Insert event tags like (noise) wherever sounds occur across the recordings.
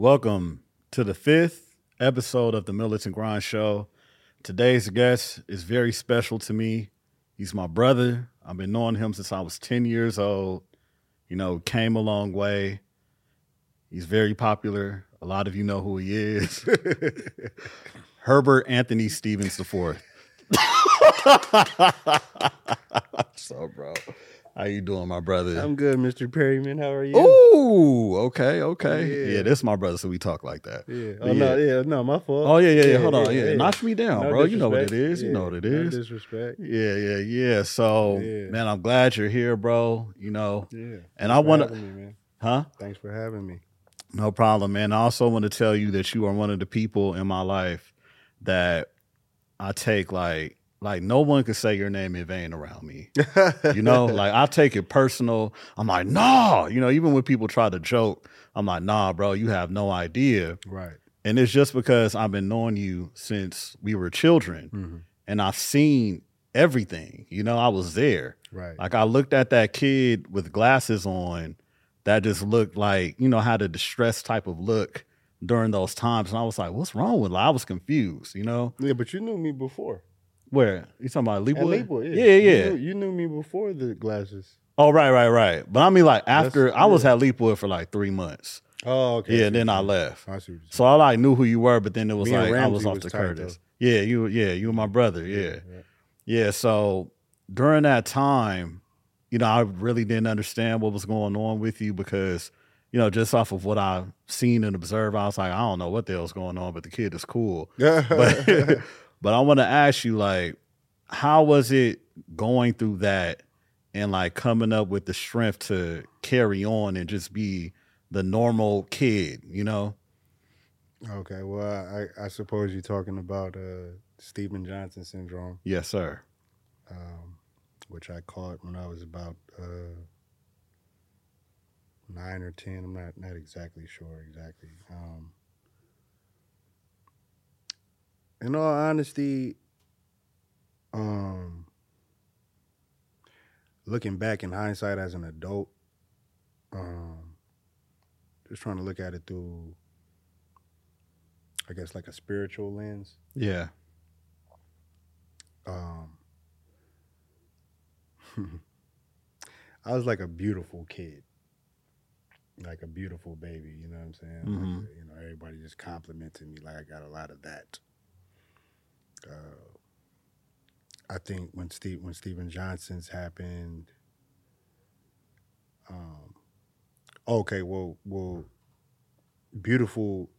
Welcome to the fifth episode of the Militant Grind Show. Today's guest is very special to me. He's my brother. I've been knowing him since I was 10 years old. You know, came a long way. He's very popular. A lot of you know who he is. (laughs) Herbert Anthony Stevens IV. so, (laughs) bro, how you doing, my brother? I'm good, Mr. Perryman. How are you? Ooh, okay, okay. Yeah. Yeah, this is my brother, so we talk like that. yeah. But Oh no, yeah, no, my fault. Oh yeah, yeah, yeah. Hold on, yeah. Notch me down, No bro. You know what it is. disrespect. You know what it is. no disrespect. Yeah, yeah, yeah. So, Yeah. man, I'm glad you're here, bro. You know, Yeah. and Thanks I want to, having me, man. huh? Thanks for having me. No problem, man. I also want to tell you that you are one of the people in my life that I take like, like no one can say your name in vain around me. (laughs) You know, like I take it personal. I'm like, nah. You know, even when people try to joke, I'm like, nah, bro, you have no idea. right. And it's just because I've been knowing you since we were children hmm and I've seen everything. You know, I was there. Right. Like I looked at that kid with glasses on that just looked like, you know, had a distressed type of look during those times. And I was like, what's wrong with it? I was confused, you know? yeah, but you knew me before. Where? You talking about Leapwood? Lakewood, yeah, yeah. You knew, you knew me before the glasses. Oh, right, right, right. But I mean like after That's- I was yeah. at Leapwood for like three months. Oh, okay. yeah, see then I left. I see So I like knew who you were, but then it was Me and like I was off was to Curtis. Yeah, you yeah, you were my brother. saying. Yeah. Yeah, so during that time, you know, I really didn't understand what was going on with you because, you know, just off of what I've seen and observed, I was like, I don't know what the hell's going on, but the kid is cool. yeah. (laughs) But (laughs) but I want to ask you, like, how was it going through that and like coming up with the strength to carry on and just be the normal kid, you know? okay. Well, I, I suppose you're talking about uh, Stephen Johnson syndrome, Yes, sir. um, which I caught when I was about uh, nine or ten. I'm not not exactly sure exactly. Um, in all honesty, um, looking back in hindsight as an adult, um, just trying to look at it through, I guess, like a spiritual lens. Yeah. Um, (laughs) I was like a beautiful kid, like a beautiful baby. You know what I'm saying? Like, Mhm. you know, everybody just complimented me. Like I got a lot of that. Uh, I think when Steve when Stephen Johnson's happened. Um, okay, well, well, beautiful.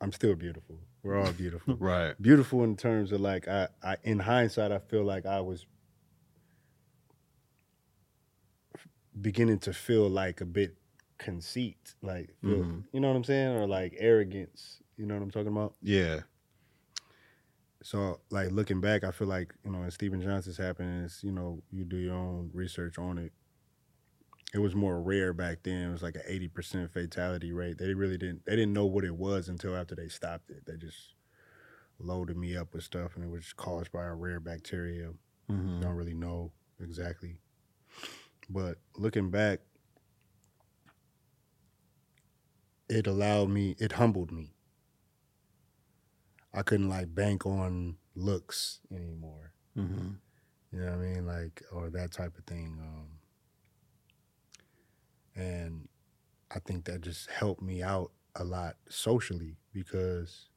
I'm still beautiful. We're all beautiful (laughs) Right. beautiful in terms of like I, I in hindsight I feel like I was beginning to feel like a bit conceit like feel, Mhm. you know what I'm saying or like arrogance you know what I'm talking about Yeah. So like looking back I feel like you know when Stephen Johnson's happening it's you know you do your own research on it. It was more rare back then. It was like an 80% fatality rate. They really didn't they didn't know what it was until after they stopped it. They just loaded me up with stuff and it was caused by a rare bacteria. Mhm. don't really know exactly. But looking back it allowed me it humbled me i couldn't like bank on looks anymore. Mhm. you know what i mean? Like or that type of thing um and i think that just helped me out a lot socially because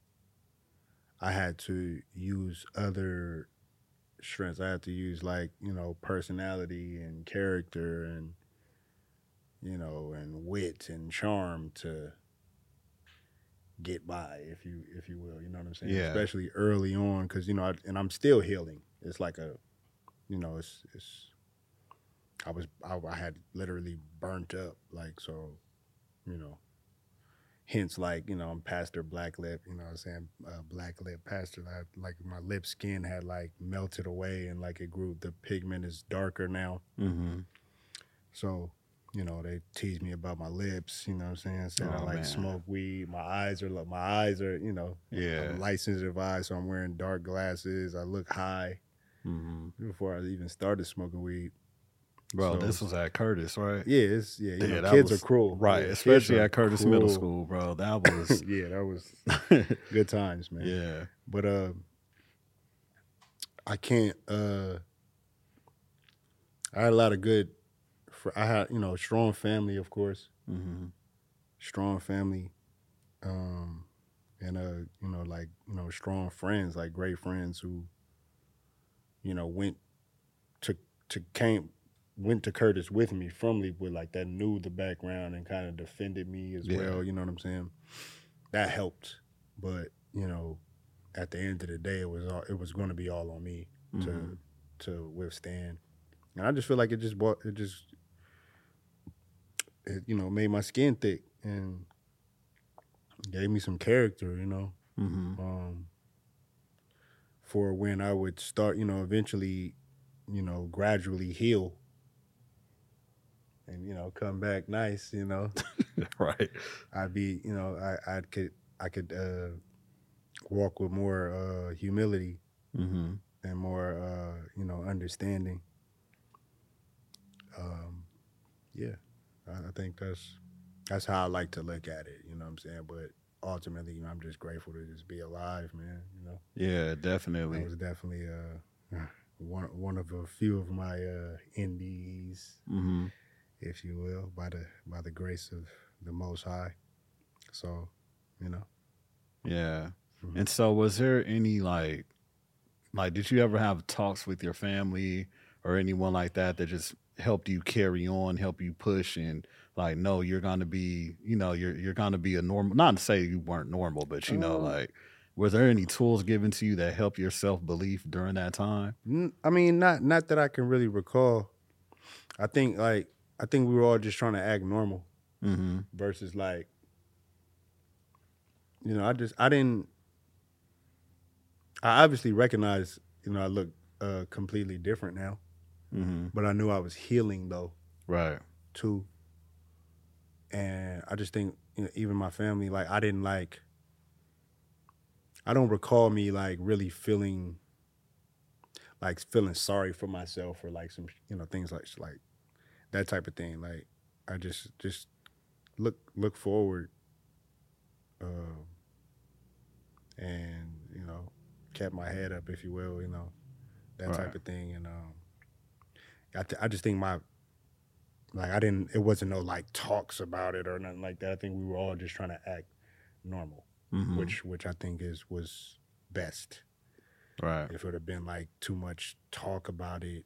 i had to use other strengths. I had to use like you know personality and character and you know and wit and charm to get by if you if you will you know what i'm saying? Yeah. especially early on because you know I, and i'm still healing. It's like a you know it's it's i was I, I had literally burnt up like so you know. Hence like you know i'm pastor black lip you know what i'm saying? Uh, black lip pastor I, like my lip skin had like melted away and like it grew the pigment is darker now. Mhm. so you know they tease me about my lips you know what i'm saying saying i Oh, like man. smoke weed my eyes are like my eyes are you know Yeah. i'm light sensitive eyes so i'm wearing dark glasses i look high Mhm. before i even started smoking weed Bro, So- this was at Curtis, right? Yeah, it's yeah. Yeah, know, kids was- are cruel, Right, Yeah, especially at Curtis Middle. School, bro. That (laughs) was yeah, that was (laughs) good times, man. yeah. But uh, I can't. uh I had a lot of good. I had you know a strong family, of course, hmm strong family, um, and uh, you know, like you know, strong friends, like great friends who, you know, went to to came went to Curtis with me from Leapwood, like that knew the background and kind of defended me as Yeah. well. You know what I'm saying? That helped, but you know, at the end of the day, it was all it was going to be all on me Mhm. to to withstand. And I just feel like it just bought it just it, you know made my skin thick and gave me some character, you know, hmm um, for when I would start, you know, eventually, you know, gradually heal and you know come back nice, you know. (laughs) right. I'd be, you know, I I could I could uh, walk with more uh, humility hmm and more uh, you know understanding. Um, yeah, I, think that's that's how I like to look at it. You know what I'm saying? But ultimately, you know, I'm just grateful to just be alive, man. You know, Yeah, definitely. It was definitely uh, (sighs) one one of a few of my uh, NDEs, hmm if you will, by the by the grace of the Most High. So, you know, Yeah. Mhm. And so was there any like like did you ever have talks with your family or anyone like that that just helped you carry on, help you push and like no, you're gonna be, you know, you're you're gonna be a normal not to say you weren't normal, but you know, Um, like were there any tools given to you that helped your self belief during that time? I mean, not not that I can really recall. I think like I think we were all just trying to act normal Mm-hmm. versus like, you know, I just I didn't. I obviously recognize, you know, I look uh, completely different now, Mm-hmm. but I knew I was healing though Right. too. And I just think you know, even my family, like I didn't like. I don't recall me like really feeling. Like feeling sorry for myself or like some you know things like like that type of thing. Like I just just look look forward, um, and you know kept my head up, if you will, you know that Right. type of thing. And um, I just think my like I didn't. It wasn't no like talks about it or nothing like that. I think we were all just trying to act normal, Mm-hmm. which which I think is was best. right. If it would have been like too much talk about it,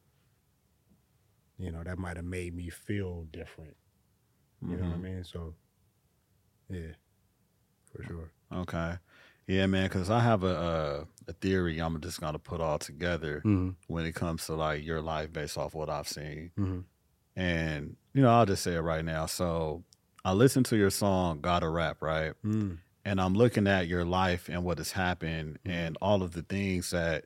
you know, that might have made me feel different. You know what I Mhm. mean? So, yeah, for sure. Okay. Yeah, man, because I have a, a a theory I'm just gonna put all together Mm-hmm. when it comes to like your life based off what I've seen. Mm-hmm. And, you know, I'll just say it right now. So I listened to your song, Gotta Rap, right? Mm. And I'm looking at your life and what has happened and all of the things that,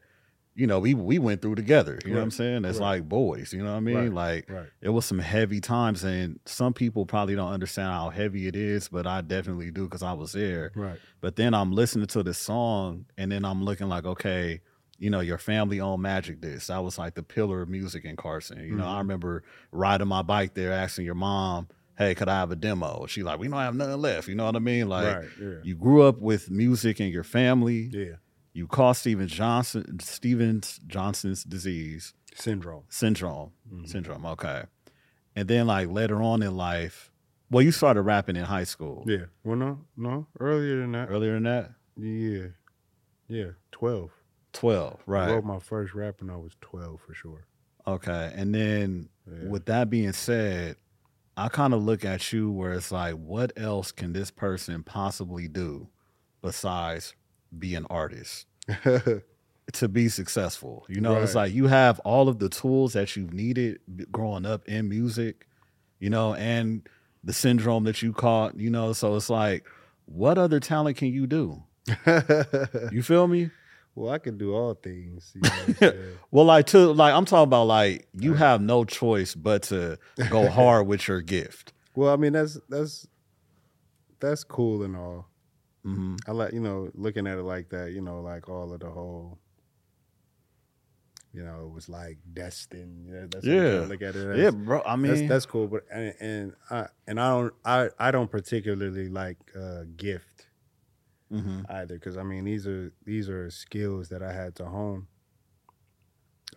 you know, we we went through together. You know what I'm saying? It's Right. like boys, you know what I mean? Like Right. it was some heavy times and some people probably don't understand how heavy it is, but I definitely do because I was there. Right. But then I'm listening to this song and then I'm looking like, okay, you know, your family owned Magic Disc. That was like the pillar of music in Carson. You know, I Mhm. remember riding my bike there asking your mom, hey, could I have a demo? She like, we don't have nothing left. You know what I mean? Like right. Yeah. you grew up with music in your family. Yeah. You caught Steven Johnson Stevens Johnson's disease Syndrome. syndrome. Mhm. Syndrome, okay. And then like later on in life, well, you started rapping in high school. Yeah. Well, no, no. Earlier than that. Earlier than that? Yeah. Yeah. Twelve. 12, I right. wrote my first rap when I was twelve for sure. Okay. And then Yeah. with that being said, I kind of look at you where it's like, what else can this person possibly do besides be an artist (laughs) to be successful? You know, it's like you have all of the tools that you've needed growing up in music, you know, and the syndrome that you caught, you know, so it's like, what other talent can you do? (laughs) You feel me? well, I can do all things. You know? (laughs) Well, like to like I'm talking about like you have no choice but to go hard with your gift. well, I mean that's that's that's cool and all. Hmm I like you know looking at it like that. You know, like all of the whole, you know, it was like destined. Yeah, that's Yeah. look at it. As. yeah, bro. I mean, that's that's cool. But and, and I and I don't I I don't particularly like uh, gift mhm. either because I mean these are these are skills that I had to hone.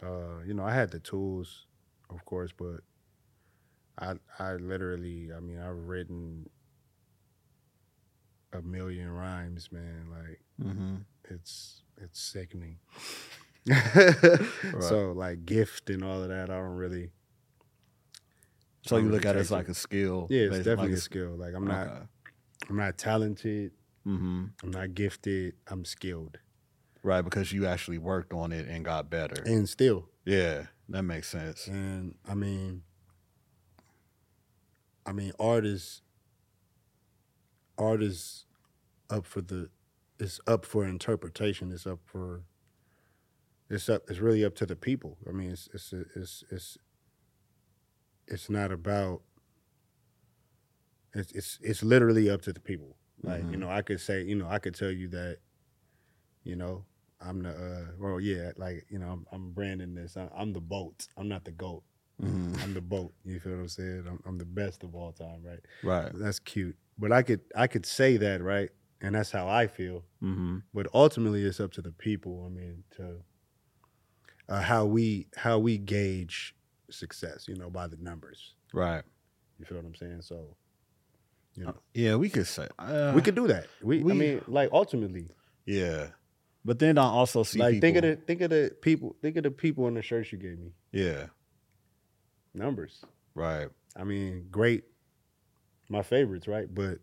Uh, you know, I had the tools, of course, but I I literally, I mean, I've written a million rhymes, man. Like Mhm. it's it's sickening. (laughs) Right. So like gift and all of that, I don't really. So you don't look really at it as like a skill. Yeah, it's definitely like a skill. Like I'm not okay. I'm not talented. hmm I'm not gifted. I'm skilled, Right, because you actually worked on it and got better. and still. yeah, that makes sense. And I mean, I mean, art is art is up for the it's up for interpretation. It's up for it's up. It's really up to the people. I mean, it's it's it's it's it's not about. It's it's it's literally up to the people. Like you Mhm. know, I could say you know I could tell you that, you know, I'm the uh well yeah like you know I'm, I'm branding this. I, I'm the boat. I'm not the goat. hmm I'm the boat. You feel what I'm saying? I'm, I'm the best of all time, right? Right. That's cute. But I could I could say that, right? And that's how I feel. hmm But ultimately, it's up to the people. I mean, to uh, how we how we gauge success. You know, by the numbers. Right. You feel what I'm saying? So, you know, Yeah, we could say uh, we could do that. We, we- I mean, like ultimately, Yeah, but then I also see like people. think of the think of the people think of the people in the shirts you gave me. yeah. Numbers. Right. I mean, great, my favorites, right? But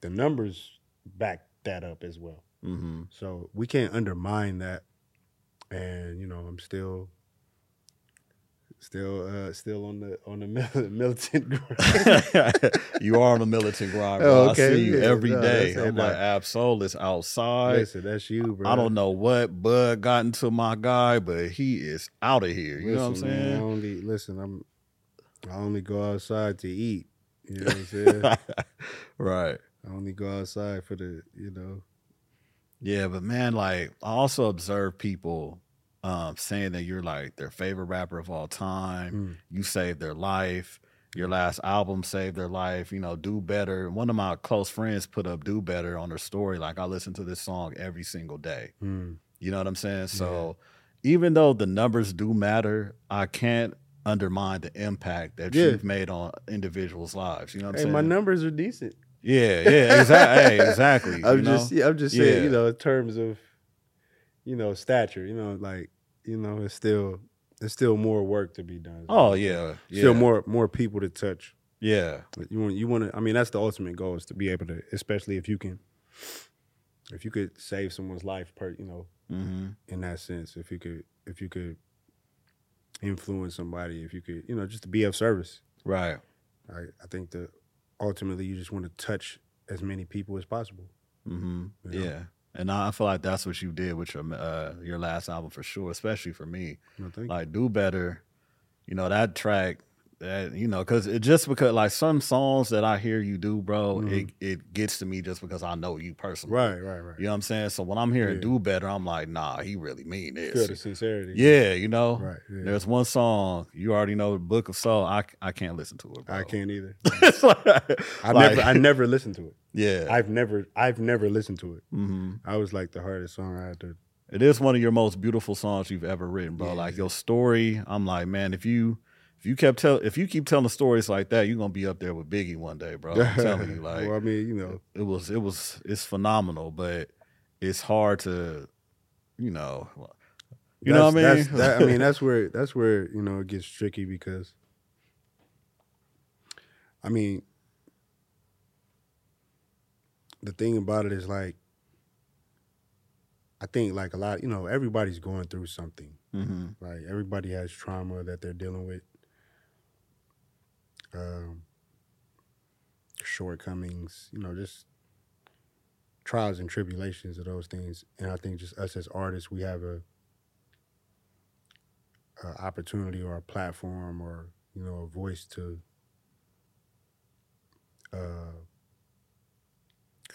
the numbers back that up as well. hmm So we can't undermine that. And you know, I'm still, still, uh, still on the on the (laughs) mil- militant (laughs) grind. (laughs) you are on a militant grind, bro. Oh, I okay. see you Yeah, every no, day. I'm like. Ab-Soul is outside. Listen, that's you, bro. I don't know what Bud got into my guy, but he is out of here. You know what I'm Listen, man, I saying? only listen. I'm, I only go outside to eat. You know what I'm saying? (laughs) I only go outside for the, you know. Yeah, but man, like I also observe people um, saying that you're like their favorite rapper of all time. Mm. You saved their life. Your last album saved their life. You know, do better. One of my close friends put up "Do Better" on her story. Like I listen to this song every single day. Mm. You know what I'm saying? So even though the numbers do matter, I can't undermine the impact that Yeah. you've made on individuals' lives. You know what I'm Hey, saying? my numbers are decent. yeah, yeah, exactly. (laughs) hey, exactly. I'm just, yeah, I'm just saying, Yeah. you know, in terms of, you know, stature. You know, like, you know, it's still, it's still more work to be done. Oh yeah, yeah. still more, more people to touch. Yeah, But You want, you want to. I mean, that's the ultimate goal is to be able to, especially if you can, if you could save someone's life per, you know, hmm in that sense. If you could, if you could influence somebody, if you could, you know, just to be of service. right. I, I think that ultimately you just want to touch as many people as possible. hmm You know? Yeah, and I feel like that's what you did with your uh, your last album for sure, especially for me. Thank Like, do better. You know that track. That you know, because it just because like some songs that I hear you do, bro, Mhm. it it gets to me just because I know you personally. Right, right, right. You know what I'm saying? So when I'm hearing Yeah. do better, I'm like, nah, he really mean Feel this. the sincerity. Yeah, you know. Right. Yeah. There's one song you already know, the Book of Soul. I I can't listen to it. Bro. I can't either. (laughs) Like- I like- never I never listened to it. yeah. I've never I've never listened to it. hmm I was like the hardest song I had to It is one of your most beautiful songs you've ever written, bro. Yeah. Like your story, I'm like, man, if you you kept tell if you keep telling stories like that, you're gonna be up there with Biggie one day, bro. I'm telling you, (laughs) like well, I mean, you know, it was it was it's phenomenal, but it's hard to, you know, you know what I mean? that's- That's, that, I mean, that's (laughs) where that's where you know it gets tricky because, I mean, the thing about it is like, I think like a lot, you know, everybody's going through something. hmm Like everybody has trauma that they're dealing with, um, shortcomings, you know, just trials and tribulations of those things. And I think just us as artists, we have a, a opportunity or a platform or you know a voice to uh,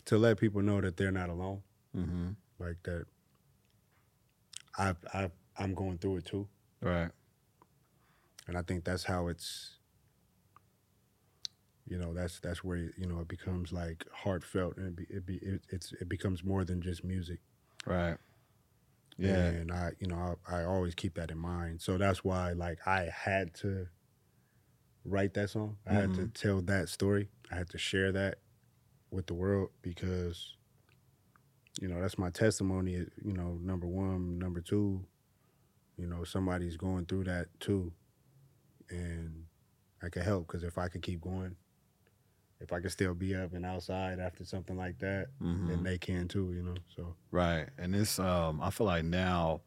to let people know that they're not alone hmm like that I've, I've I'm going through it too. Right. and I think that's how it's. You know, that's that's where you know it becomes like heartfelt, and it be, it, be, it it's it becomes more than just music. Right. Yeah. and I, you know, I, I always keep that in mind. So that's why, like, I had to write that song. I had to mm-hmm. tell that story. I had to share that with the world because, you know, that's my testimony. You know, number one, number two, you know, somebody's going through that too, and I could help because if I could keep going, if I can still be up and outside after something like that, Mhm. then they can too. You know, so Right. And it's um I feel like now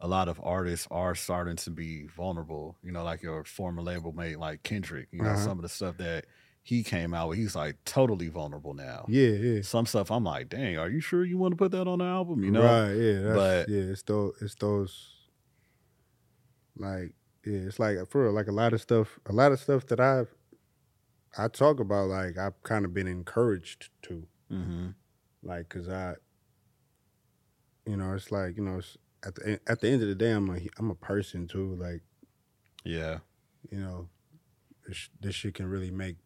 a lot of artists are starting to be vulnerable. You know, like your former label mate like Kendrick. You know, Uh-huh. some of the stuff that he came out with, he's like totally vulnerable now. yeah, yeah. Some stuff I'm like, dang, are you sure you want to put that on the album? You know? right? Yeah, that's, But- yeah, it's those, it's those, like, yeah, it's like for real, like a lot of stuff, a lot of stuff that I've, I talk about, like I've kind of been encouraged to, Mm-hmm. like, cause I, you know, it's like you know, it's, at the at the end of the day, I'm like I'm a person too, like Yeah. you know, this, this shit can really make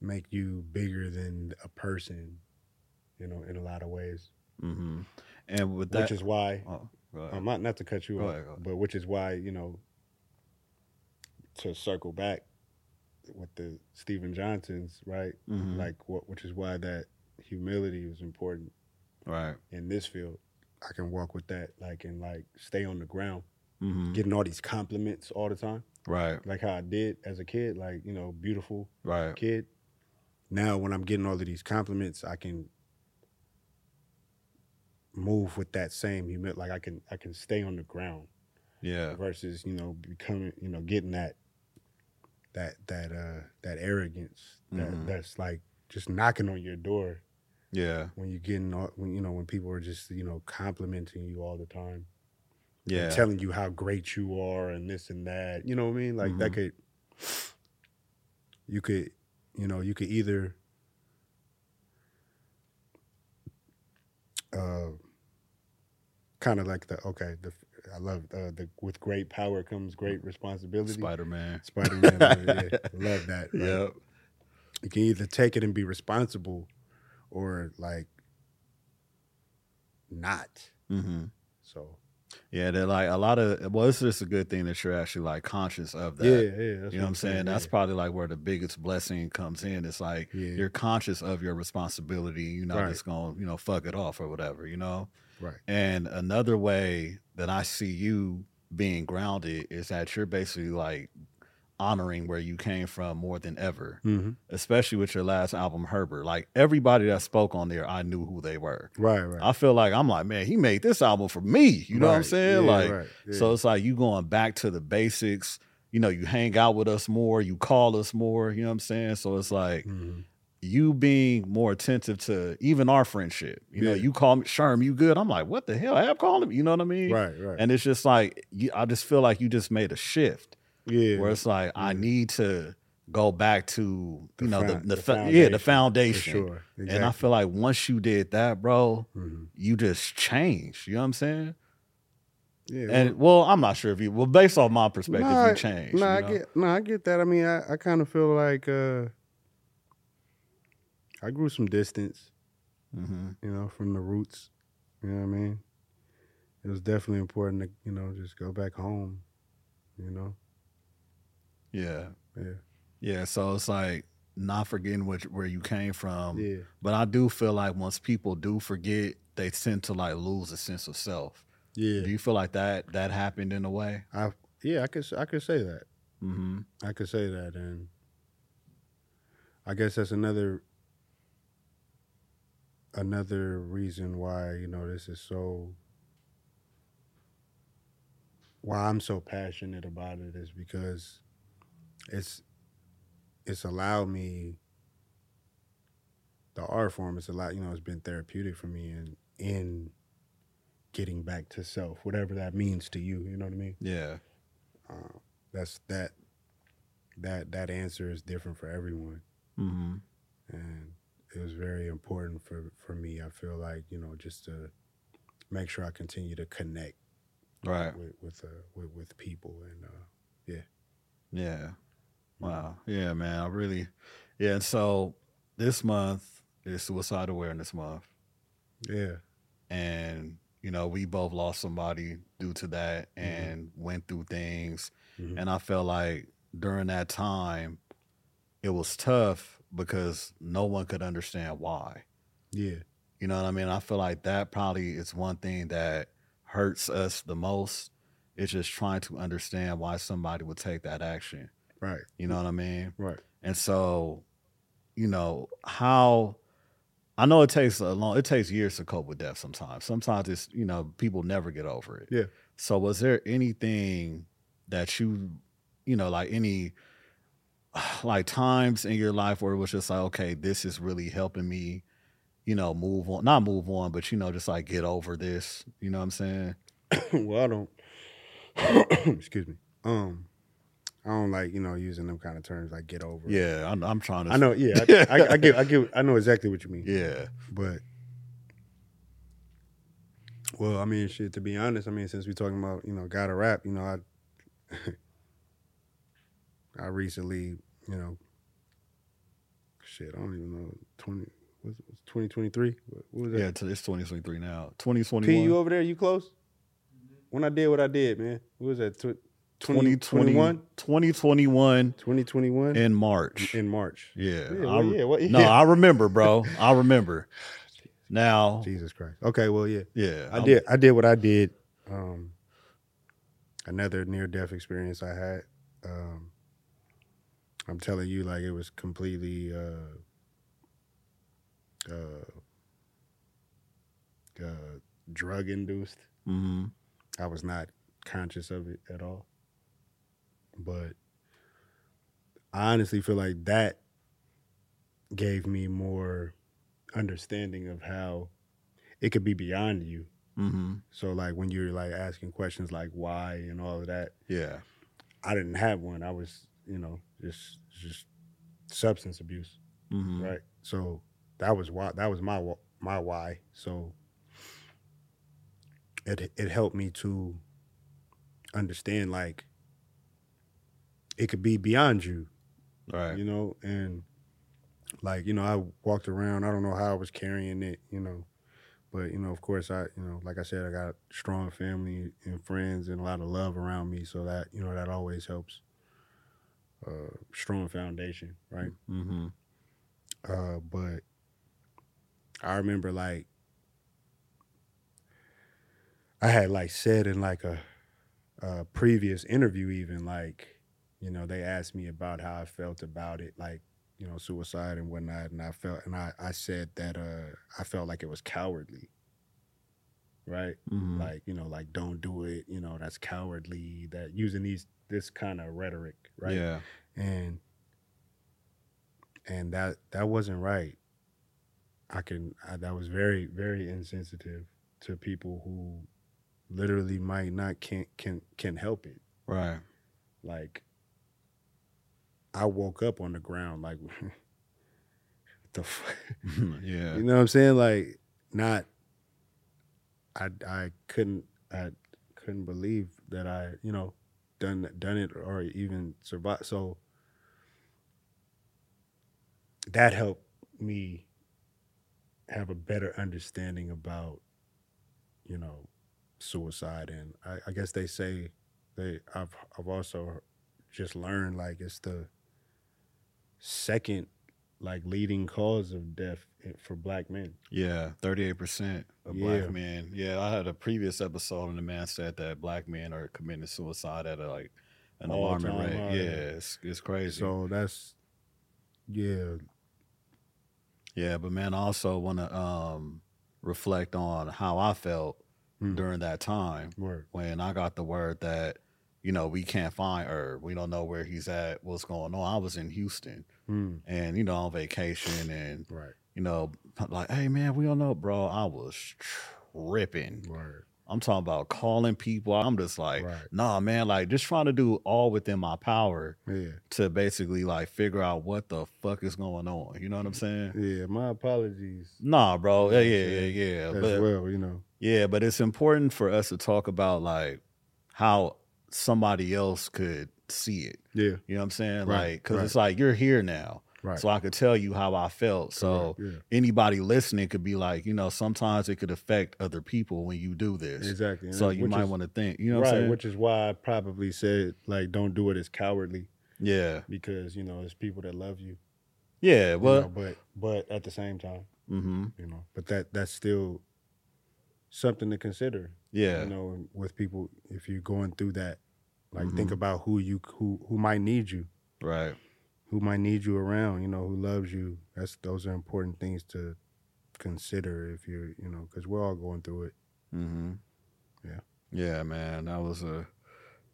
make you bigger than a person, you know, in a lot of ways, Mm-hmm. And with that which is why oh. Um, not not to cut you Go off, ahead. but which is why you know to circle back with the Stephen Johnsons, right? Mhm. Like what, which is why that humility is important right. in this field. I can walk with that, like and like stay on the ground, Mm-hmm. getting all these compliments all the time, Right. like how I did as a kid, like you know, beautiful Right. kid. Now when I'm getting all of these compliments, I can move with that same humility. Like I can I can stay on the ground. Yeah. versus you know becoming you know getting that that that uh that arrogance that Mhm. that's like just knocking on your door Yeah. when you're getting all, when you know when people are just you know complimenting you all the time Yeah. telling you how great you are and this and that you know what I mean like that Mhm. could you could you know you could either uh kind of like the okay the I love uh, the with great power comes great responsibility Spider Man. Spider Man (laughs) yeah, love that like, Yep. you can either take it and be responsible or like not Mm-hmm. so Yeah, they're like a lot of well, it's just a good thing that you're actually like conscious of that. yeah yeah you know what I'm saying? That's yeah. probably like where the biggest blessing comes in. It's like Yeah. you're conscious of your responsibility. You're not Right. just gonna, you know, fuck it off or whatever, you know? right And another way that I see you being grounded is that you're basically like honoring where you came from more than ever, mm-hmm. especially with your last album, Herbert. Like everybody that spoke on there, I knew who they were. right right I feel like I'm like, man, he made this album for me. You know what I'm saying? Yeah, like, right. Yeah. so it's like you going back to the basics. You know, you hang out with us more, you call us more. You know what I'm saying? So it's like Mhm. You being more attentive to even our friendship. You know, Yeah. you call me Sherm, you good? I'm like, what the hell? I have calling me. You know what I mean? right right And it's just like you, I just feel like you just made a shift yeah where it's like I need to go back to The you know the, the, the yeah the foundation. sure And I feel like once you did that, bro, Mhm. you just changed. You know what I'm saying? yeah And well, I'm not sure if you well, based off my perspective, Nah, you changed. No, you I know? get no, I get that. I mean, I, I kind of feel like uh I grew some distance, Mhm. you know, from the roots. You know what I mean? It was definitely important to, you know, just go back home, you know. Yeah. Yeah. Yeah. So it's like not forgetting what, where you came from. yeah. But I do feel like once people do forget, they tend to like lose a sense of self. Yeah. Do you feel like that that happened in a way? I yeah, I could I could say that. Mm-hmm. I could say that and I guess that's another another reason why, you know, this is so why I'm so passionate about it is because it's it's allowed me the art form it's a lot you know it's been therapeutic for me in in getting back to self whatever that means to you you know what i mean Yeah. uh, that's that that that answer is different for everyone Mm-hmm. and it was very important for for me i feel like you know just to make sure i continue to connect Right. with with, uh, with with people and uh, Yeah. Wow. Yeah, man. I really yeah, and so this month is suicide awareness month. yeah, And, you know, we both lost somebody due to that Mhm. and went through things. Mhm. And I felt like during that time it was tough because no one could understand why. yeah, You know what I mean? I feel like that probably is one thing that hurts us the most. It's just trying to understand why somebody would take that action. right, You know what I mean? right, And so, you know, how I know it takes a long it takes years to cope with death sometimes. Sometimes it's, you know, people never get over it. Yeah. So was there anything that you, you know, like any (sighs) like times in your life where it was just like, okay, this is really helping me, you know, move on, not move on, but you know, just like get over this. You know what I'm saying? (coughs) well, I don't. (coughs) excuse me. Um, I don't like you know using them kind of terms like get over. Yeah, I'm, I'm trying to. I know. Yeah, I, I, I get. I get. I know exactly what you mean. (laughs) Yeah, But well, I mean, shit. To be honest, I mean, since we're talking about you know gotta rap, you know, I (laughs) I recently, you know, shit. I don't even know twenty. What's twenty twenty three? What was that? yeah. It's 2023 now. P, you over there? You close? When I did what I did, man. What was that? Tw- 2020 2021? 2021 2021 in March. in March. Yeah. Yeah, I well, yeah, (laughs) No. I remember, bro. I remember. (laughs) Now, Jesus Christ. Okay, well, yeah. yeah. I I'm- did. I did what I did. Um, another near death experience I had. Um, I'm telling you, like it was completely uh, uh, uh, drug induced. Mhm. I was not conscious of it at all. But I honestly feel like that gave me more understanding of how it could be beyond you. Mhm. So like when you're like asking questions like why and all of that, Yeah. I didn't have one. I was, you know, just just substance abuse, Mhm. right? So that was why that was my my why. So it it helped me to understand like it could be beyond you, Right. you know, and like you know I walked around. I don't know how I was carrying it, you know, but you know, of course, I you know, like I said, I got strong family and friends and a lot of love around me, so that you know that always helps. Uh, strong foundation, right? Mm-hmm. Uh, but I remember like I had like said in like a, a previous interview, even like you know they asked me about how I felt about it, like you know suicide and whatnot, and I felt and I I said that uh I felt like it was cowardly, right? Mhm. Like you know like don't do it, you know that's cowardly. That using these this kind of rhetoric, right? Yeah. and and that that wasn't right. I can I, that was very very insensitive to people who literally might not can can can help it. Right. Like I woke up on the ground like (laughs) what the fuck? (laughs) yeah. (laughs) You know what I'm saying? Like not I I couldn't I couldn't believe that I, you know, done done it or even survived. So that helped me have a better understanding about, you know, suicide and I, I guess they say they I've I've also just learned like it's the second like leading cause of death for black men. Yeah, thirty-eight percent of Yeah. black men. Yeah, I had a previous episode, and the man said that black men are committing suicide at a, like an alarming All-time rate. high. Yeah, it's, it's crazy. So that's yeah, yeah, but man, I also want to um, reflect on how I felt Mm. during that time word. when I got the word that you know we can't find Herb. We don't know where he's at. What's going on? I was in Houston, Mm, and you know on vacation, and right. you know like, hey man, we don't know, bro. I was tripping. Word. I'm talking about calling people. I'm just like, Right. nah, man, like just trying to do all within my power Yeah. to basically like figure out what the fuck is going on. You know what I'm saying? Yeah. My apologies Nah, bro. Yeah, You know what yeah, yeah, yeah. as But well. You know. yeah, but it's important for us to talk about like how somebody else could see it. Yeah. You know what I'm saying? Right, Like, because right. it's like you're here now. Right. So I could tell you how I felt. So Correct, anybody listening could be like, you know, sometimes it could affect other people when you do this. yeah. Exactly. And So you might want to think, you know what right, I'm saying? which is why I probably said like don't do it as cowardly yeah. because you know it's people that love you. Yeah. you Well, know, but but at the same time, hmm you know, but that that's still something to consider. yeah. You know, with people if you're going through that, like think Mhm. about who you who who might need you, Right. who might need you around. You know, who loves you. That's those are important things to consider if you're you know because we're all going through it. hmm Yeah. Yeah, man. That was a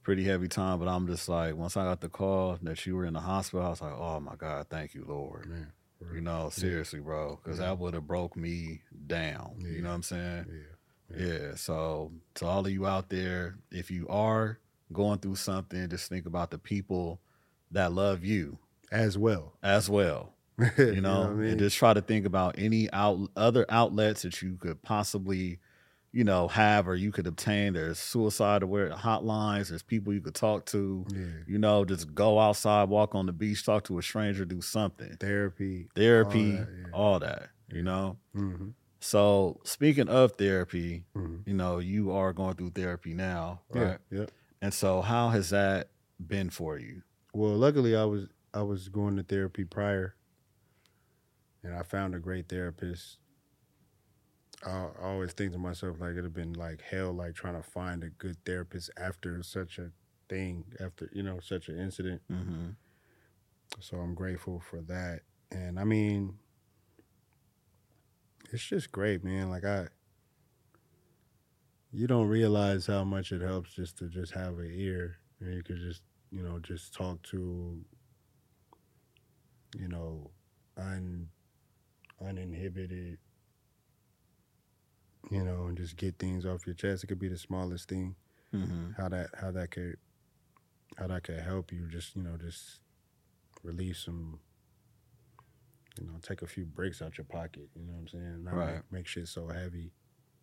pretty heavy time, but I'm just like, once I got the call that you were in the hospital, I was like, oh my God, thank you, Lord. Man, You know, seriously, bro, because Yeah. that would have broke me down. Yeah. You know what I'm saying? Yeah. So to all of you out there, if you are going through something, just think about the people that love you as well. as well. (laughs) You know, what I mean? and just try to think about any out other outlets that you could possibly, you know, have or you could obtain. There's suicide aware hotlines. There's people you could talk to. yeah, You know, just go outside, walk on the beach, talk to a stranger, do something. therapy. Therapy, that, yeah. all that. You know. hmm So speaking of therapy, hmm you know, you are going through therapy now, Yeah, right? yep. And so, how has that been for you? Well, luckily I was I was going to therapy prior, and I found a great therapist. I, I always think to myself like it'd have been like hell, like trying to find a good therapist after such a thing, after you know such an incident. Mm-hmm. So I'm grateful for that. And I mean, it's just great, man. Like I, you don't realize how much it helps just to just have an ear, and you could just, you know, just talk to, you know, un, uninhibited, you know, and just get things off your chest. It could be the smallest thing Mm-hmm. how that how that could how that could help you just you know just release some you know take a few bricks out your pocket you know what i'm saying not Right. make, make shit so heavy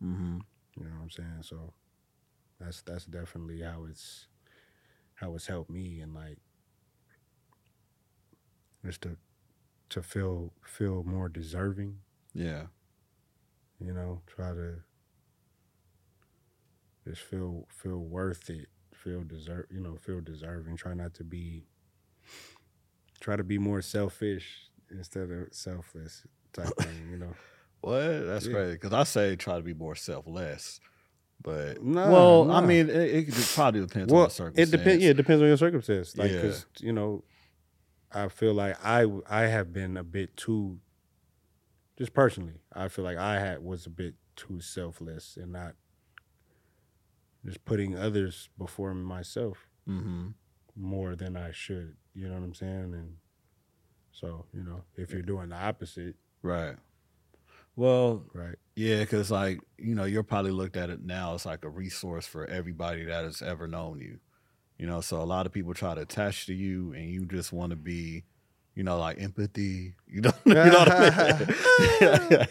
Mm-hmm. you know what i'm saying so that's that's definitely how it's how it's helped me and like just to to feel feel more deserving Yeah. you know try to just feel feel worth it feel deserve you know feel deserving try not to be try to be more selfish instead of selfless type thing you know (laughs) What? That's Yeah. great. Because I say try to be more selfless, but Nah, well, I mean, it, it probably depends on well the circumstance. it depends yeah it depends on your circumstance like Yeah. because you know i feel like i i have been a bit too just personally i feel like i had was a bit too selfless and not just putting others before myself Mm-hmm. more than I should. You know what I'm saying? And so, you know, if you're doing the opposite, Right. Well, right? yeah, because like you know, you're probably looked at it now as like a resource for everybody that has ever known you. You know, so a lot of people try to attach to you, and you just want to be, you know, like empathy. You know, (laughs) you know what I mean?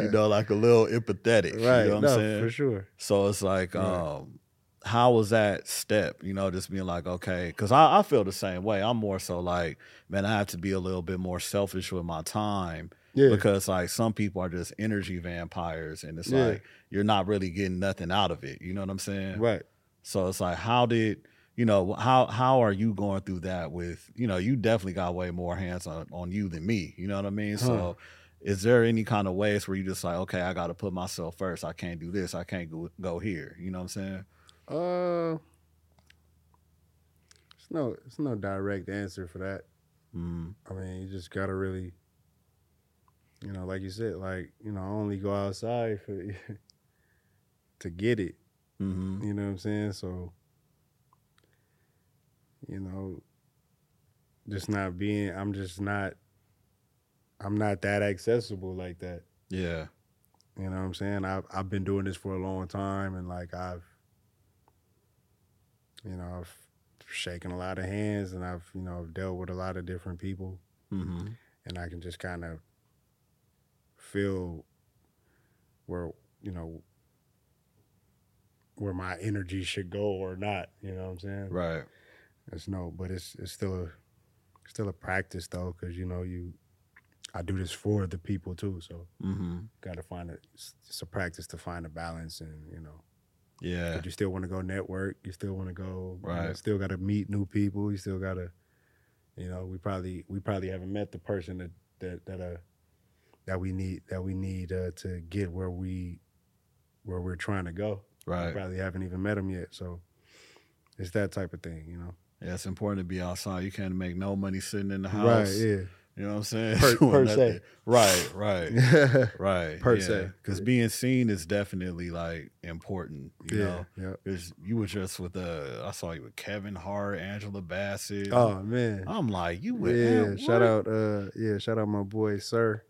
(laughs) you know, like a little empathetic. right. You know what no, I'm saying? for sure. So it's like, Right. um, how was that step? You know, just being like, okay, because I, I feel the same way. I'm more so like, man, I have to be a little bit more selfish with my time Yeah. because like some people are just energy vampires, and it's Yeah. like you're not really getting nothing out of it. You know what I'm saying? right. So it's like, how did you know how how are you going through that with you know you definitely got way more hands on on you than me. You know what I mean? Huh. So. Is there any kind of ways where you just like, okay, I got to put myself first. I can't do this. I can't go, go here. You know what I'm saying? Uh, it's no, it's no direct answer for that. Mm, I mean, you just gotta really, you know, like you said, like you know, only go outside for (laughs) to get it. hmm You know what I'm saying? So, you know, just not being, I'm just not, I'm not that accessible like that. Yeah. You know what I'm saying? I've I've been doing this for a long time, and like I've, you know, I've shaken a lot of hands, and I've you know I've dealt with a lot of different people, hmm and I can just kind of feel where you know where my energy should go or not. You know what I'm saying? Right. It's no, but it's it's still a still a practice though, because you know you. I do this for the people too, so Mm-hmm. got to find it. It's, it's a practice to find a balance, and you know, Yeah. but you still want to go network. You still want to go. you know, Right. still got to meet new people. You still got to, you know, we probably we probably haven't met the person that that that uh that we need that we need uh, to get where we where we're trying to go. We Right. probably haven't even met them yet. So it's that type of thing, you know. Yeah, it's important to be outside. You can't make no money sitting in the house. Right. Yeah. You know what I'm saying? (laughs) Per- per se. Right, right, (laughs) right. Per se. Because being seen is definitely like important, you know? Yeah. Because you were just with, uh, I saw you with Kevin Hart, Angela Bassett. Oh man. I'm like, you with Yeah. Am- Shout out. Uh. Yeah. Shout out my boy Sir.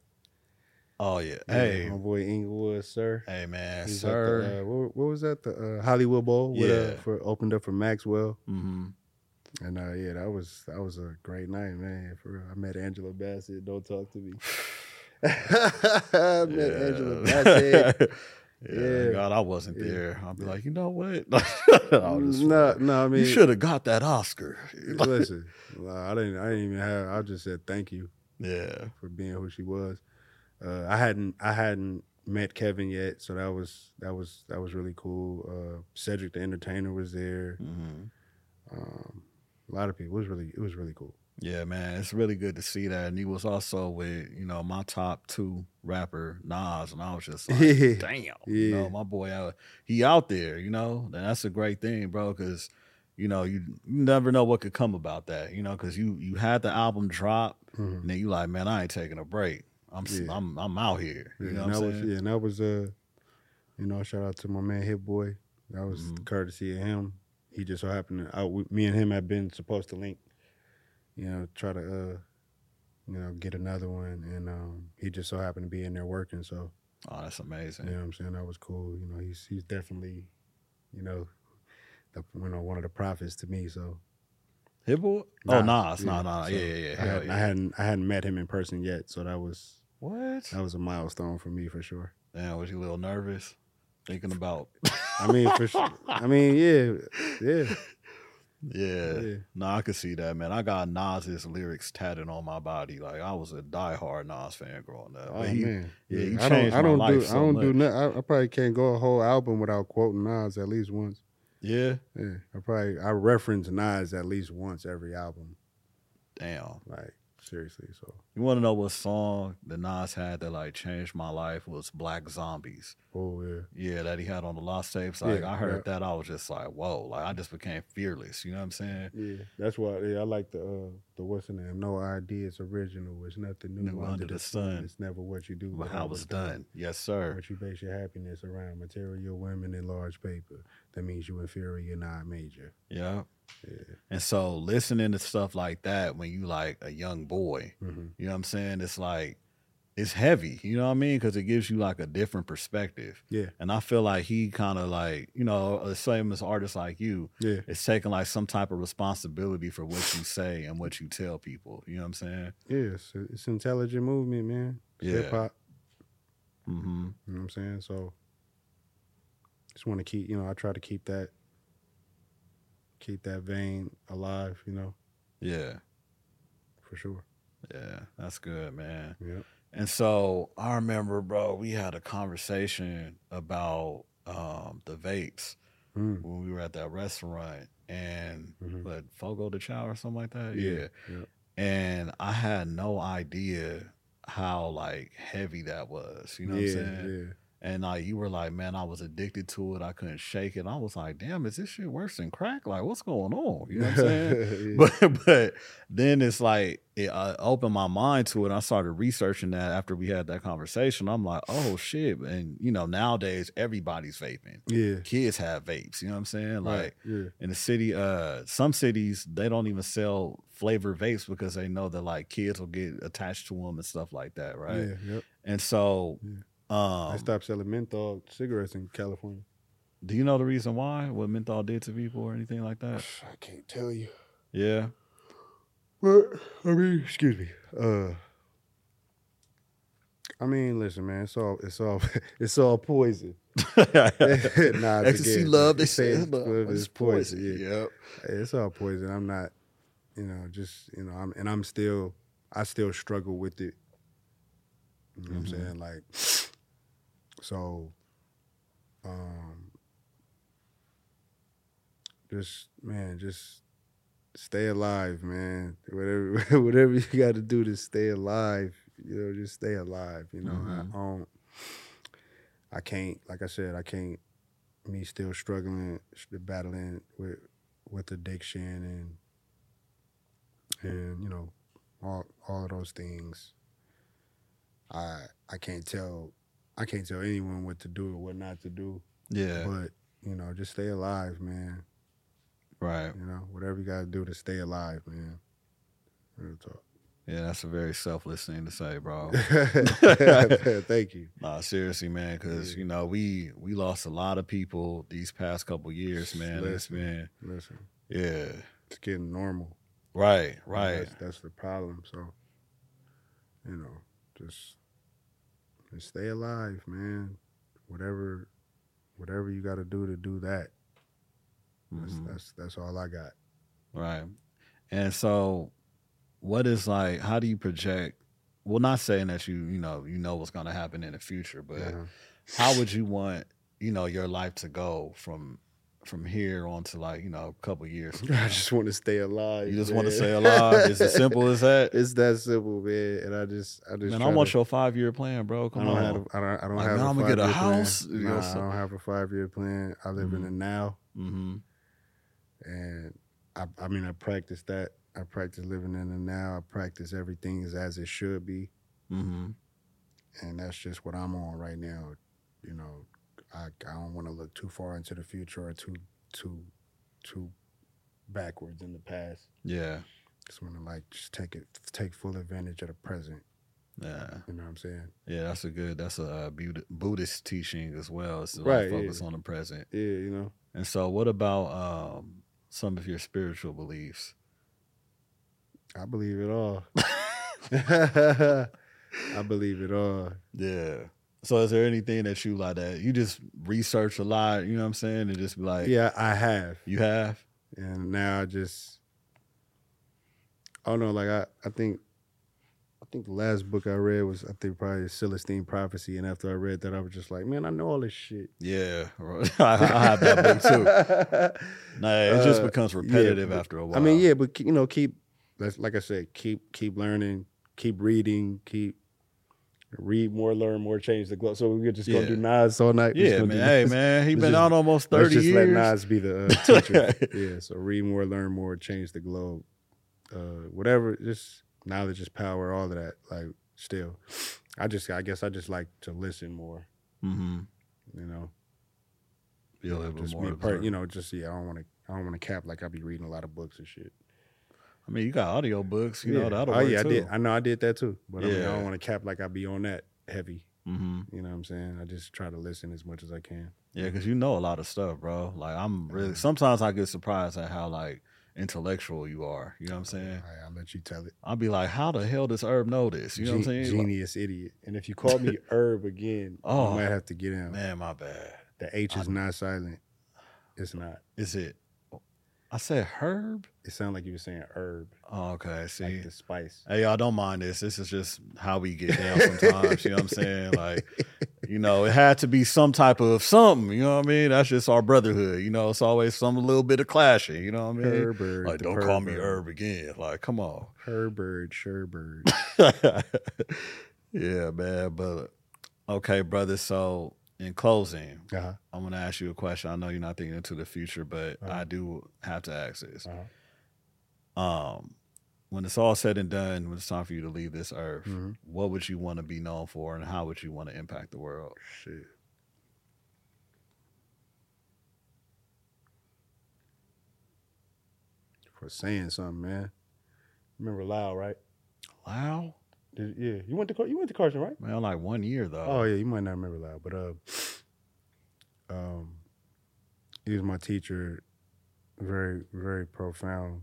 Oh, yeah. Yeah, Hey, My boy Inglewood Sir. hey, man, He's sir. The, uh, what, what was that? The uh, Hollywood Bowl. With, uh, Yeah. for opened up for Maxwell. hmm And uh, yeah, that was that was a great night, man. For real. I met Angela Bassett. Don't talk to me. (laughs) I met Angela Bassett. (laughs) yeah, Yeah. God, I wasn't Yeah. there. I'll be like, you know what? (laughs) No, no. I mean, you should have got that Oscar. listen. I didn't. I didn't even have. I just said thank you yeah, for being who she was. Uh, I hadn't. I hadn't met Kevin yet, so that was that was that was really cool. Uh, Cedric the Entertainer was there. hmm Um, a lot of people. It was really. It was really cool. yeah, man. It's really good to see that. And he was also with you know my top two rapper Nas, and I was just like, (laughs) Yeah. damn, you know, my boy, out, he out there, you know. And that's a great thing, bro, because you know you, you never know what could come about that, you know, because you you had the album drop, Mhm. and then you like, man, I ain't taking a break. I'm Yeah. I'm I'm out here. You Yeah, know and that I'm was saying? yeah, and that was uh, you know, shout out to my man Hit Boy. That was Mhm. courtesy of him. He just so happened to, I, we- me and him had been supposed to link, you know, try to uh, you know, get another one, and um, he just so happened to be in there working. So Oh, that's amazing. you know, what I'm saying that was cool. You know, he's he's definitely, you know, the, you know, one of the prophets to me. So Hit boy? Oh, Nas, Nas, yeah. nah, nah, So yeah, yeah, yeah. I, hadn't, I hadn't I hadn't met him in person yet, so that was What? that was a milestone for me for sure. Damn, was you a little nervous thinking about? I mean, for sure. I mean, yeah, yeah, yeah. yeah. No, I could see that, man. I got Nas's lyrics tatted on my body. Like I was a diehard Nas fan growing up. Oh he- man, yeah, you I don't, changed I my don't do, life I don't do nothing. I, I probably can't go a whole album without quoting Nas at least once. yeah. Yeah, I probably I reference Nas at least once every album. Damn. Like seriously, so You want to know what song the Nas had that like changed my life was Black Zombies. oh yeah, Yeah, that he had on the Lost tapes. Like Yeah, I heard yeah. that, I was just like, whoa! Like I just became fearless. You know what I'm saying? yeah. That's why yeah, I like the uh, the what's the name? No idea, it's original. It's nothing new, under, the, sun. It's never what you do, But how it was done? Yes, sir. What you base your happiness around material women and large paper. That means you inferior, you're not major. Yeah. Yeah. And so listening to stuff like that when you like a young boy, hmm you know what I'm saying? It's like it's heavy, you know what I mean? Because it gives you like a different perspective. Yeah. And I feel like he kind of like, you know, the same as artists like you, Yeah. it's taking like some type of responsibility for what you say and what you tell people. You know what I'm saying? Yeah, it's, it's intelligent movement, man. Yeah. Hip hop. Mm-hmm. You know what I'm saying? So just want to keep, you know, I try to keep that keep that vein alive, you know, Yeah. for sure. Yeah. That's good, man. Yeah. And so I remember, bro, we had a conversation about um, the vapes Mm. when we were at that restaurant and Mhm. what Fogo de Chão or something like that. Yeah, yeah. yeah. And I had no idea how like heavy that was. You know yeah, what I'm saying? And like you were like, man, I was addicted to it. I couldn't shake it. I was like, damn, is this shit worse than crack? Like, what's going on? You know what I'm saying? (laughs) yeah. but (laughs) but then it's like it uh, opened my mind to it. I started researching that after we had that conversation. I'm like, oh shit! And you know, nowadays everybody's vaping. yeah. Kids have vapes. You know what I'm saying? Like Right. Yeah. in the city, uh, some cities they don't even sell flavor vapes because they know that like kids will get attached to them and stuff like that, right? Yeah. Yep. And so, Yeah. Um, I stopped selling menthol cigarettes in California. do you know the reason why? What menthol did to people or anything like that? (sighs) I can't tell you. Yeah. But I mean, excuse me. Uh, I mean, listen, man. It's all it's all (laughs) it's all poison. (laughs) nah, it's Ecstasy again, love, they say, it's- but it's poison. poison. Yeah. Yep. It's all poison. I'm not, you know, just you know, I'm and I'm still, I still struggle with it. You know what Mhm. I'm saying? Like, so, um, just man, just stay alive, man. Whatever, (laughs) whatever you got to do to stay alive, you know, just stay alive. You know, I, Mhm. I don't, I can't, like I said, I can't. Me still struggling, st- battling with with addiction and and you know all all of those things. I I can't tell I can't tell anyone what to do or what not to do. Yeah. But you know, just stay alive, man. Right. You know, whatever you gotta do to stay alive, man. Real talk. Yeah, that's a very selfless thing to say, bro. (laughs) (laughs) Thank you. Nah, seriously, man, because you know we we lost a lot of people these past couple years, man. It's Listen. been Listen, yeah, it's getting normal. right, right, That's, that's the problem. So, you know, just just stay alive, man. Whatever, whatever you got to do to do that. That's, Mhm. that's that's all I got. right. And so, what is like? How do you project? Well, not saying that you you know you know what's going to happen in the future, but Uh-huh. how would you want you know your life to go from from here on to like you know a couple years? from (laughs) I just want to stay alive. you just want to stay alive. It's as simple as (laughs) that. It's that simple, man. And I just, I just. Man, I want to- your five year plan, bro. I Come don't on. have. A, I don't. I don't Like, have. man, a I'ma get a plan. house, Nah, I don't have a five year plan. I live in Mhm. the now, mm-hmm. and I. I mean, I practice that. I practice living in the now. I practice everything is as it should be, Mm-hmm. and that's just what I'm on right now. You know, I. I don't want to look too far into the future or too, too, too backwards in the past. Yeah. Just want to like just take it, take full advantage of the present. Yeah. You know what I'm saying? Yeah, that's a good. That's a uh, Buddhist teaching as well. It's to Right, focus yeah. on the present. Yeah, you know. And so, what about um, some of your spiritual beliefs? I believe it all. (laughs) (laughs) I believe it all. Yeah. So, is there anything that you like that you just research a lot? You know what I'm saying, and just be like, Yeah, I have. you have. And now I just I don't know, like I, I think I think the last book I read was I think probably Celestine Prophecy. And after I read that, I was just like, man, I know all this shit. Yeah, (laughs) I, I have that book too. (laughs) Nah, it just Uh, becomes yeah, repetitive but- after a while. I mean, yeah, but you know, keep like I said, keep keep learning, keep reading, keep read more, learn more, change the globe. So we're just gonna Yeah. do Nas all night. Yeah, man. Hey, man, he let's been just- out almost Let's thirty just years. let Nas be the uh, (laughs) teacher. yeah. So read more, learn more, change the globe. Uh, whatever. Just knowledge is power. All of that. Like still, I just I guess I just like to listen more. mm-hmm. You know, Be a little just more. Per, observant. you know, just yeah. I don't want to. I don't want to cap like I'll be reading a lot of books and shit. I mean, you got audio books. You yeah. know that'll oh work yeah, too. I did. I know I did that too. But I, mean, I don't want to cap like I be on that heavy. Mm-hmm. You know what I'm saying? I just try to listen as much as I can. Yeah, because you know a lot of stuff, bro. Like I'm really. Sometimes I get surprised at how like intellectual you are. You know what I'm saying? All right, I'll let you tell it. I'll be like, how the hell does Herb know this? You know what I'm saying? Like, Genius idiot. And if you call me (laughs) Herb again, Oh. you might have to get him. man, my bad. The H is not silent. It's not. Is it? I said Herb. It sounded like you were saying herb, Oh, okay. See. like the spice. Hey, y'all don't mind this. This is just how we get down sometimes. you know what I'm saying? Like, you know, it had to be some type of something. You know what I mean? That's just our brotherhood. You know, it's always some little bit of clashing. You know what I mean? Herbert. Like, don't call me. Herb again. Like, come on. Herbert, Sherbert. (laughs) yeah, man. But okay, brother. So, in closing, Uh-huh. I'm gonna ask you a question. I know you're not thinking into the future, but Uh-huh. I do have to ask this. Uh-huh. Um, when it's all said and done, when it's time for you to leave this earth, Mhm. what would you want to be known for, and how would you want to impact the world? Shit. For saying something, man. Remember Lyle, right? Wow, Did, yeah, you went to Car- you went to Carson, right? man, like one year though. Oh yeah, you might not remember that, but uh, um, he was my teacher. Very, very profound.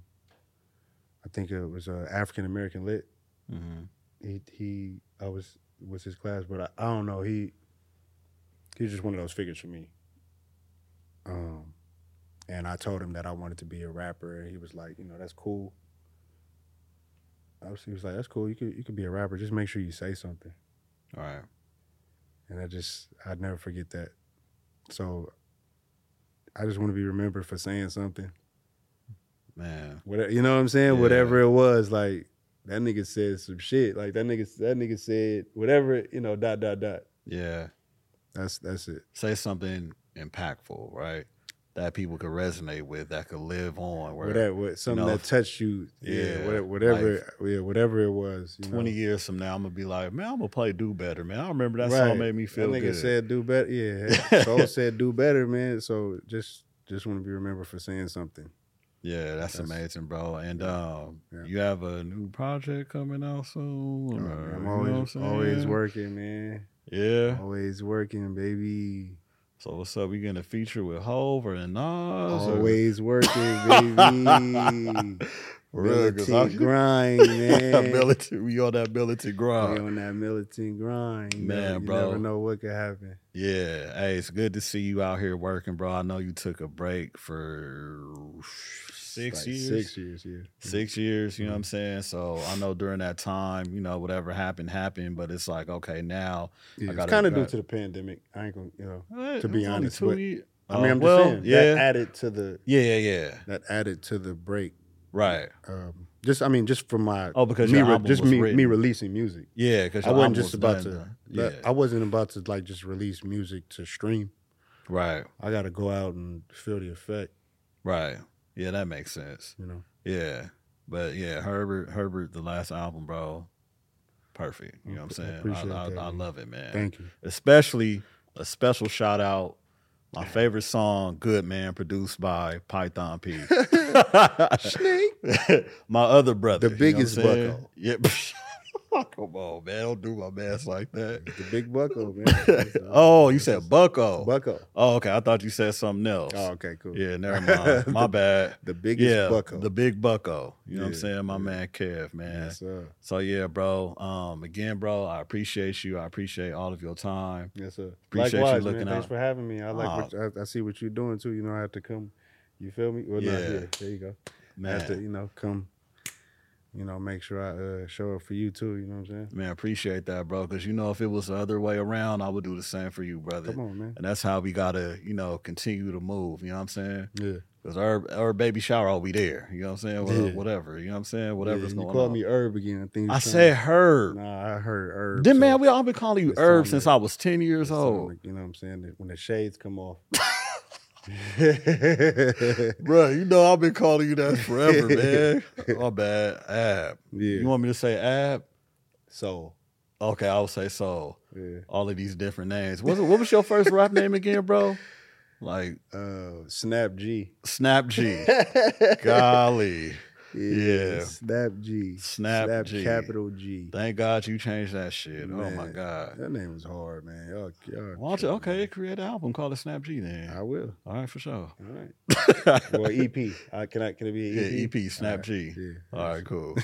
I think it was uh, African American lit. hmm He he, I was was his class, but I, I don't know. He he's just one of those figures for me. Um, and I told him that I wanted to be a rapper, and he was like, you know, that's cool. I was, he was like, that's cool. You could you could be a rapper. Just make sure you say something. All right. And I just I'd never forget that. So I just want to be remembered for saying something. Man. Whatever you know what I'm saying? Yeah. Whatever it was, like that nigga said some shit. Like that nigga that nigga said whatever, you know, dot dot dot. Yeah. That's that's it. Say something impactful, right? That people could resonate with, that could live on. Where Whatever, what, something know, that touched you. yeah, Yeah, whatever, whatever, like- yeah, whatever it was. You 20 know? years from now, I'm gonna be like, man, I'm gonna play Do Better, man. I remember that Right. song made me feel that nigga good. said do better. Yeah, (laughs) Soul said do better, man. So just just want to be remembered for saying something. yeah, that's, That's- amazing, bro. And um, Yeah. you have a new project coming out soon. or- I'm you always always working, man. Yeah. Always working, baby. So what's up? We getting a feature with Hov or Nas? or- Always working, (laughs) baby. For real, 'cause I- militant (laughs) grind, man. militant, we on that militant grind. We on that militant grind, Man, never, you bro. never know what could happen. Yeah. Hey, it's good to see you out here working, bro. I know you took a break for six Like years. Six years, yeah. Six years, you know what I'm saying? So I know during that time, you know, whatever happened, happened, but it's like, okay, now Yeah, it's gotta- kind of due to the pandemic. I ain't gonna, you know. eh, To be it was only honest, but- I mean, Uh, I'm just well, saying yeah, that added to the yeah, yeah, yeah, that added to the break. right, Um, just, I mean, just from my Oh, because me, your re- album just me, written. me releasing music. yeah. Because I wasn't just about to. done, that- yeah, I wasn't about to like just release music to stream. right, I got to go out and feel the effect. right. Yeah, that makes sense. You know. Yeah, but yeah, Herbert, Herbert, the last album, bro, perfect. You know what I'm saying? I, I, that, I love it, man. Thank you. Especially a special shout out. My (laughs) favorite song, "Good Man," produced by Python P. (laughs) Snake. (laughs) My other brother, The you know biggest bucko. Yeah, come on, man, don't do my man's like that. The big bucko, man. (laughs) oh, you said Bucko. bucko. Oh, okay. I thought you said something else. Oh, okay, cool. Yeah, never mind. My The- (laughs) bad. The biggest yeah, bucko. the big Bucko. You know what I'm saying? My yeah. man Kev, man. Yes, sir. So yeah, bro. Um, again, bro, I appreciate you. I appreciate all of your time. Yes, sir. Appreciate you Likewise, looking man. Thanks out. for having me. I like Aw. what I, I see what you're doing too. You know, I have to come. You feel me? Well, Yeah. not here. There you go. I have to, you know, come. You know, make sure I uh, show up for you too. You know what I'm saying? man, appreciate that, bro. Because you know, if it was the other way around, I would do the same for you, brother. Come on, man. And that's how we gotta, you know, continue to move. You know what I'm saying? Yeah. Because our our baby shower, I'll be there. You know what I'm saying? Well, Yeah. Whatever. You know what I'm saying? Whatever's yeah, going you called on. me Herb again. I think I said Herb. Nah, I heard Herb. Then so man, we all been calling you Herb since to- I was ten years old. to- You know what I'm saying? When the shades come off. (laughs) (laughs) Bro, you know I've been calling you that forever, man. My bad. Ab. yeah. You want me to say Ab? so. Okay, I'll say so. Yeah. All of these different names. What, what was your first rap name again, bro? Like Uh, Snap G. Snap G. (laughs) Golly. Yeah. Snap G. Snap G. capital G. Thank God you changed that shit. Oh my God. That name was hard, man. Y'all, y'all Why don't you, okay, create an album called it Snap G man. then. I will. All right, for sure. All right. (laughs) well, EP. Uh, can I? Can it be Yeah, an EP? EP, Snap All right. G. Yeah. All right, cool.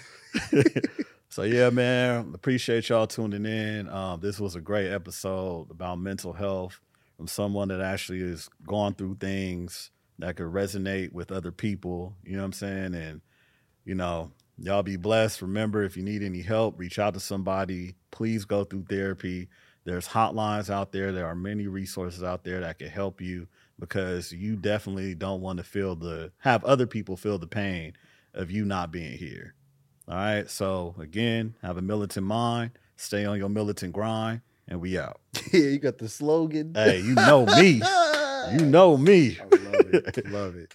(laughs) (laughs) so yeah, man, appreciate y'all tuning in. Um, this was a great episode about mental health from someone that actually is going through things that could resonate with other people. You know what I'm saying? And you know, y'all be blessed. Remember, if you need any help, reach out to somebody. Please go through therapy. There's hotlines out there. There are many resources out there that can help you because you definitely don't want to feel the have other people feel the pain of you not being here. All right. So again, have a militant mind, stay on your militant grind, and we out. (laughs) yeah, you got the slogan. Hey, you know me. (laughs) You know me. I love it. love it.